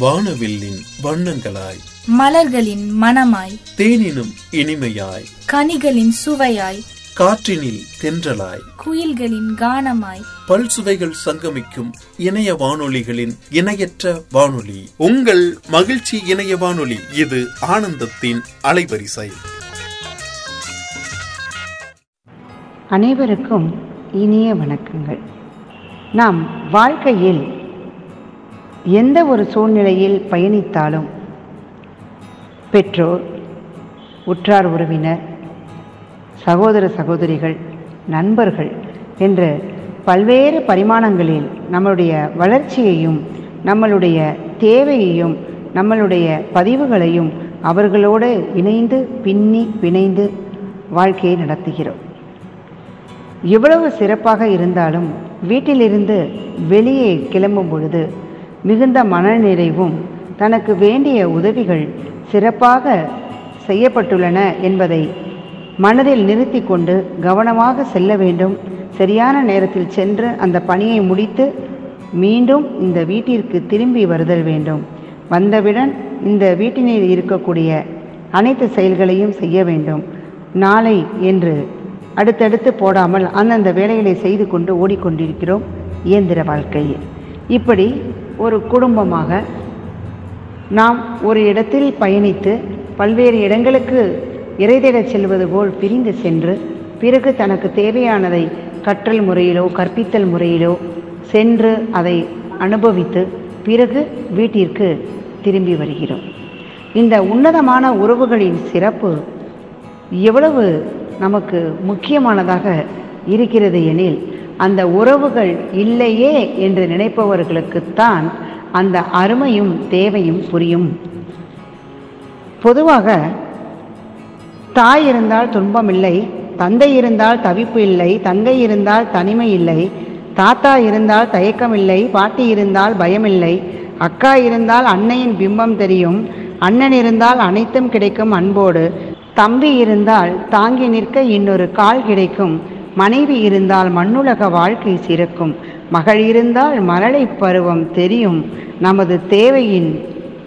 வானவில்லின் வண்ணங்களாய். மலர்களின் மணமாய் தேனினும் இனிமையாய். கனிகளின் சுவையாய். காற்றினில் தென்றலாய். குயில்களின் கானமாய். பல் சுவைகள் சங்கமிக்கும் இணைய வானொலிகளின் இணையற்ற வானொலி. உங்கள் மகிழ்ச்சி இணைய வானொலி இது ஆனந்தத்தின் அலைவரிசை. அனைவருக்கும் இனிய வணக்கங்கள். நாம் வாழ்க்கையில் எந்த ஒரு சூழ்நிலையில் பயணித்தாலும் பெற்றோர் உற்றார் உறவினர் சகோதர சகோதரிகள் நண்பர்கள் என்று பல்வேறு பரிமாணங்களில் நம்மளுடைய வளர்ச்சியையும் நம்மளுடைய தேவையையும் நம்மளுடைய பதிவுகளையும் அவர்களோடு இணைந்து பின்னி பிணைந்து வாழ்க்கையை நடத்துகிறோம். எவ்வளவு சிறப்பாக இருந்தாலும் வீட்டிலிருந்து வெளியே கிளம்பும் பொழுது மிகுந்த மனநிறைவும் தனக்கு வேண்டிய உதவிகள் சிறப்பாக செய்யப்பட்டுள்ளன என்பதை மனதில் நிறுத்தி கொண்டு கவனமாக செல்ல வேண்டும். சரியான நேரத்தில் சென்று அந்த பணியை முடித்து மீண்டும் இந்த வீட்டிற்கு திரும்பி வருதல் வேண்டும். வந்தவுடன் இந்த வீட்டினில் இருக்கக்கூடிய அனைத்து செயல்களையும் செய்ய வேண்டும். நாளை என்று அடுத்தடுத்து போடாமல் அந்தந்த வேலைகளை செய்து கொண்டு ஓடிக்கொண்டிருக்கிறோம் இயந்திர வாழ்க்கையில். இப்படி ஒரு குடும்பமாக நாம் ஒரு இடத்தில் பயணித்து பல்வேறு இடங்களுக்கு இறைதேடச் செல்வது போல் பிரிந்து சென்று பிறகு தனக்கு தேவையானதை கற்றல் முறையிலோ கற்பித்தல் முறையிலோ சென்று அதை அனுபவித்து பிறகு வீட்டிற்கு திரும்பி வருகிறோம். இந்த உன்னதமான உறவுகளின் சிறப்பு எவ்வளவு நமக்கு முக்கியமானதாக இருக்கிறது எனில் அந்த உறவுகள் இல்லையே என்று நினைப்பவர்களுக்குத்தான் அந்த அருமையும் தேவையும் புரியும். பொதுவாக தாய் இருந்தால் துன்பம் இல்லை தந்தை இருந்தால் தவிப்பு இல்லை தங்கை இருந்தால் தனிமை இல்லை தாத்தா இருந்தால் தயக்கம் இல்லை பாட்டி இருந்தால் பயமில்லை அக்கா இருந்தால் அன்னையின் பிம்பம் தெரியும் அண்ணன் இருந்தால் அனைத்தும் கிடைக்கும் அன்போடு தம்பி இருந்தால் தாங்கி நிற்க இன்னொரு கால் கிடைக்கும் மனைவி இருந்தால் மண்ணுலக வாழ்க்கை சிறக்கும். மகள் இருந்தால் மழலை பருவம் தெரியும். நமது தேவையின்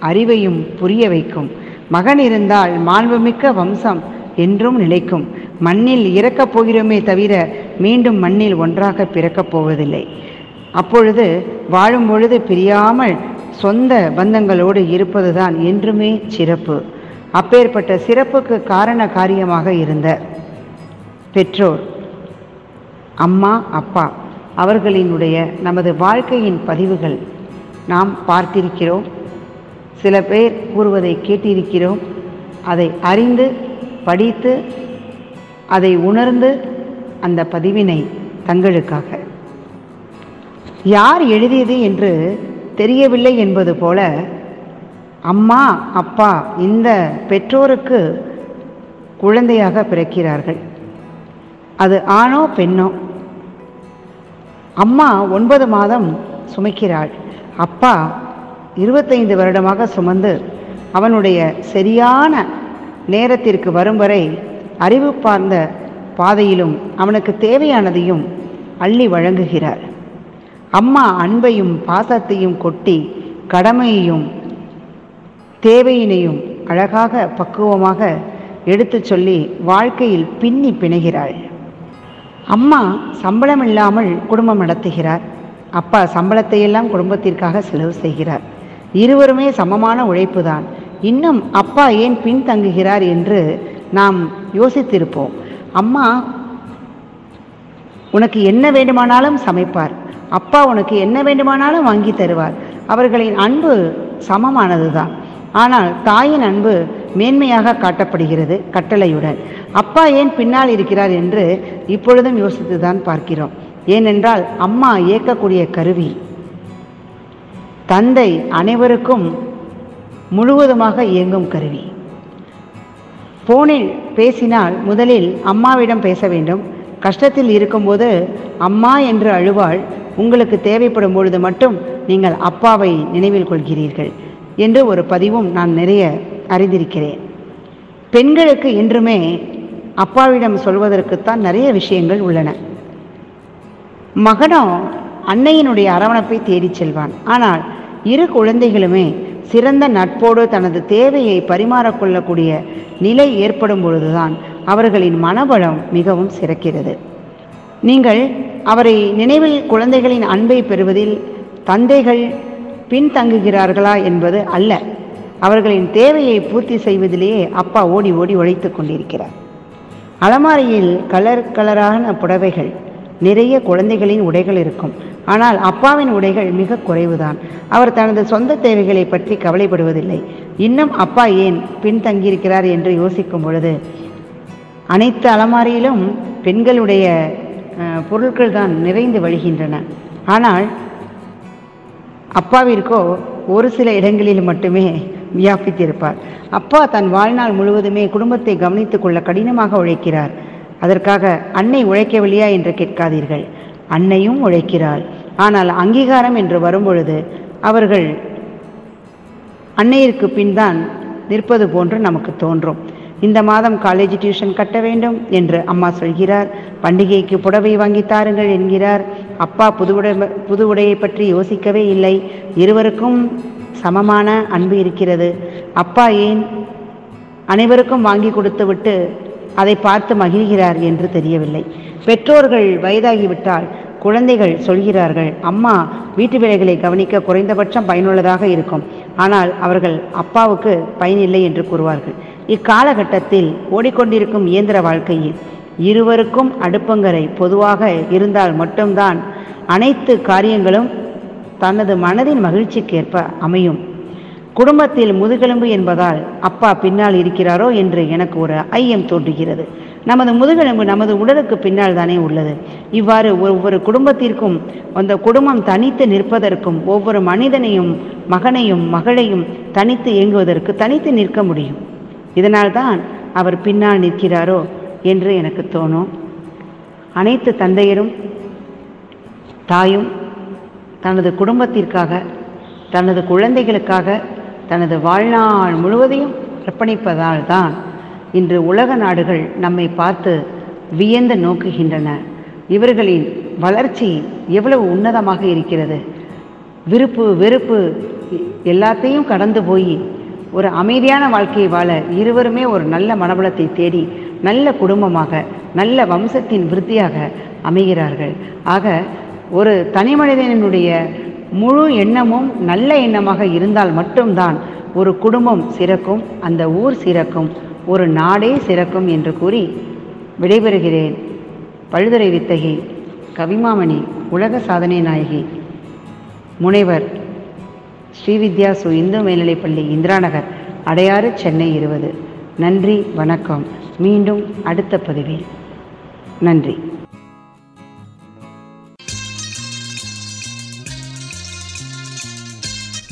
அறிவையும் புரிய வைக்கும். மகன் இருந்தால் மாண்புமிக்க வம்சம் என்றும் நிலைக்கும். மண்ணில் இறக்கப் போகிறோமே தவிர மீண்டும் மண்ணில் ஒன்றாக பிறக்கப் போவதில்லை. அப்பொழுது வாழும் பொழுது பிரியாமல் சொந்த பந்தங்களோடு இருப்பதுதான் என்றுமே சிறப்பு. அப்பேற்பட்ட சிறப்புக்கு காரண காரியமாக இருந்த பெற்றோர். அம்மா அப்பா அவர்களினுடைய நமது வாழ்க்கையின் பதிவுகள் நாம் பார்த்திருக்கிறோம். சில பேர் கூறுவதை கேட்டிருக்கிறோம். அதை அறிந்து படித்து அதை உணர்ந்து அந்த பதிவினை தங்களுக்காக. யார் எழுதியது என்று தெரியவில்லை என்பது போல அம்மா அப்பா இந்த பெற்றோருக்கு குழந்தையாக பிறக்கிறார்கள். அது ஆணோ பெண்ணோ? அம்மா ஒன்பது மாதம் சுமைக்கிறாள். அப்பா இருபத்தைந்து வருடமாக சுமந்து அவனுடைய சரியான நேரத்திற்கு வரும் வரை அறிவு பார்ந்த பாதையிலும் அவனுக்கு தேவையானதையும் அள்ளி வழங்குகிறார். அம்மா அன்பையும் பாசத்தையும் கொட்டி கடமையையும் தேவையினையும் அழகாக பக்குவமாக எடுத்துச் சொல்லி வாழ்க்கையில் பின்னி பிணைகிறாள். அம்மா சம்பளம் இல்லாமல் குடும்பம் நடத்துகிறார். அப்பா சம்பளத்தை எல்லாம் குடும்பத்திற்காக செலவு செய்கிறார். இருவருமே சமமான உழைப்பு தான் இன்னும் அப்பா ஏன் பின்தங்குகிறார் என்று நாம் யோசித்திருப்போம். அம்மா உனக்கு என்ன வேண்டுமானாலும் சமைப்பார். அப்பா உனக்கு என்ன வேண்டுமானாலும் வாங்கி தருவார். அவர்களின் அன்பு சமமானது தான் ஆனால் தாயின் அன்பு மேன்மையாக காட்டப்படுகிறது கட்டளையுடன். அப்பா ஏன் பின்னால் இருக்கிறார் என்று இப்பொழுதும் யோசித்துதான் பார்க்கிறோம். ஏனென்றால் அம்மா இயக்கக்கூடிய கருவி. தந்தை அனைவருக்கும் முழுவதுமாக இயங்கும் கருவி. போனில் பேசினால் முதலில் அம்மாவிடம் பேச வேண்டும். கஷ்டத்தில் இருக்கும்போது அம்மா என்று அழுவாள் உங்களுக்கு தேவைப்படும் பொழுது மட்டும் நீங்கள் அப்பாவை நினைவில் கொள்கிறீர்கள் என்று ஒரு பதிவும் நான் நிறைய அறிந்திருக்கிறேன். பெண்களுக்கு இன்றுமே அப்பாவிடம் சொல்வதற்குத்தான் நிறைய விஷயங்கள் உள்ளன. மகனோ அன்னையினுடைய அரவணைப்பை தேடிச் செல்வான். ஆனால் இரு குழந்தைகளுமே சிறந்த நட்போடு தனது தேவையை பரிமாறக்கொள்ளக்கூடிய நிலை ஏற்படும் பொழுதுதான் அவர்களின் மனபலம் மிகவும் சிறக்கிறது. நீங்கள் அவரை நினைவில் குழந்தைகளின் அன்பை பெறுவதில் தந்தைகள் பின்தங்குகிறார்களா என்பது அல்ல. அவர்களின் தேவையை பூர்த்தி செய்வதிலேயே அப்பா ஓடி ஓடி உழைத்துக் கொண்டிருக்கிறார். அலமாரியில் கலர் கலரான புடவைகள் நிறைய குழந்தைகளின் உடைகள் இருக்கும். ஆனால் அப்பாவின் உடைகள் மிக குறைவுதான். அவர் தனது சொந்த தேவைகளை பற்றி கவலைப்படுவதில்லை. இன்னும் அப்பா ஏன் பின்தங்கியிருக்கிறார் என்று யோசிக்கும் பொழுது அனைத்து அலமாரியிலும் பெண்களுடைய பொருட்கள் தான் நிறைந்து வழிகின்றன. ஆனால் அப்பாவிற்கோ ஒரு சில இடங்களில் மட்டுமே வியாபித்திருப்பார். அப்பா தன் வாழ்நாள் முழுவதுமே குடும்பத்தை கவனித்துக் கொள்ள கடினமாக உழைக்கிறார். அதற்காக அன்னை உழைக்கவில்லையா என்று கேட்காதீர்கள். அன்னையும் உழைக்கிறாள். ஆனால் அங்கீகாரம் என்று வரும்பொழுது அவர்கள் அன்னையிற்கு பின் தான் நிற்பது போன்று நமக்கு தோன்றும். இந்த மாதம் காலேஜ் டியூஷன் கட்ட வேண்டும் என்று அம்மா சொல்கிறார். பண்டிகைக்கு புடவை வாங்கி தாருங்கள் என்கிறார். அப்பா புது உடை புது உடையை பற்றி யோசிக்கவே இல்லை. இருவருக்கும் சமமான அன்பு இருக்கிறது. அப்பா ஏன் அனைவருக்கும் வாங்கி கொடுத்துவிட்டு அதை பார்த்து மகிழ்கிறார் என்று தெரியவில்லை. பெற்றோர்கள் வயதாகிவிட்டால் குழந்தைகள் சொல்கிறார்கள் அம்மா வீட்டு வேலைகளை கவனிக்க குறைந்தபட்சம் பயனுள்ளதாக இருக்கும். ஆனால் அவர்கள் அப்பாவுக்கு பயனில்லை என்று கூறுவார்கள். இக்காலகட்டத்தில் ஓடிக்கொண்டிருக்கும் இயந்திர வாழ்க்கையில் இருவருக்கும் அடுப்பங்கரை பொதுவாக இருந்தால் மட்டும்தான் அனைத்து காரியங்களும் தனது மனதின் மகிழ்ச்சிக்கேற்ப அமையும். குடும்பத்தில் முதுகெலும்பு என்பதால் அப்பா பின்னால் இருக்கிறாரோ என்று எனக்கு ஒரு ஐயம் தோன்றுகிறது. நமது முதுகெலும்பு நமது உடலுக்கு பின்னால் தானே உள்ளது. இவ்வாறு ஒவ்வொரு குடும்பத்திற்கும் அந்த குடும்பம் தனித்து நிற்பதற்கும் ஒவ்வொரு மனிதனையும் மகனையும் மகளையும் தனித்து இயங்குவதற்கு தனித்து நிற்க முடியும். இதனால்தான் அவர் பின்னால் நிற்கிறாரோ என்று எனக்கு தோணும். அனைத்து தந்தையரும் தாயும் தனது குடும்பத்திற்காக தனது குழந்தைகளுக்காக தனது வாழ்நாள் முழுவதையும் அர்ப்பணிப்பதால் தான் இன்று உலக நாடுகள் நம்மை பார்த்து வியந்து நோக்குகின்றன. இவர்களின் வளர்ச்சி எவ்வளவு உன்னதமாக இருக்கிறது. விருப்பு வெறுப்பு எல்லாத்தையும் கடந்து போய் ஒரு அமைதியான வாழ்க்கையை வாழ இருவருமே ஒரு நல்ல மனபலத்தை தேடி நல்ல குடும்பமாக நல்ல வம்சத்தின் விருத்தியாக அமைகிறார்கள். ஆக ஒரு தனி மனிதனுடைய முழு எண்ணமும் நல்ல எண்ணமாக இருந்தால் மட்டும்தான் ஒரு குடும்பம் சிறக்கும் அந்த ஊர் சிறக்கும் ஒரு நாடே சிறக்கும் என்று கூறி விடைபெறுகிறேன். பழுதுரை வித்தகி கவிமாமணி உலக சாதனை நாயகி முனைவர் ஸ்ரீவித்யா சு இந்து மேல்நிலைப்பள்ளி இந்திராநகர் அடையாறு சென்னை இருபது. நன்றி வணக்கம். மீண்டும் அடுத்த பதிவில். நன்றி.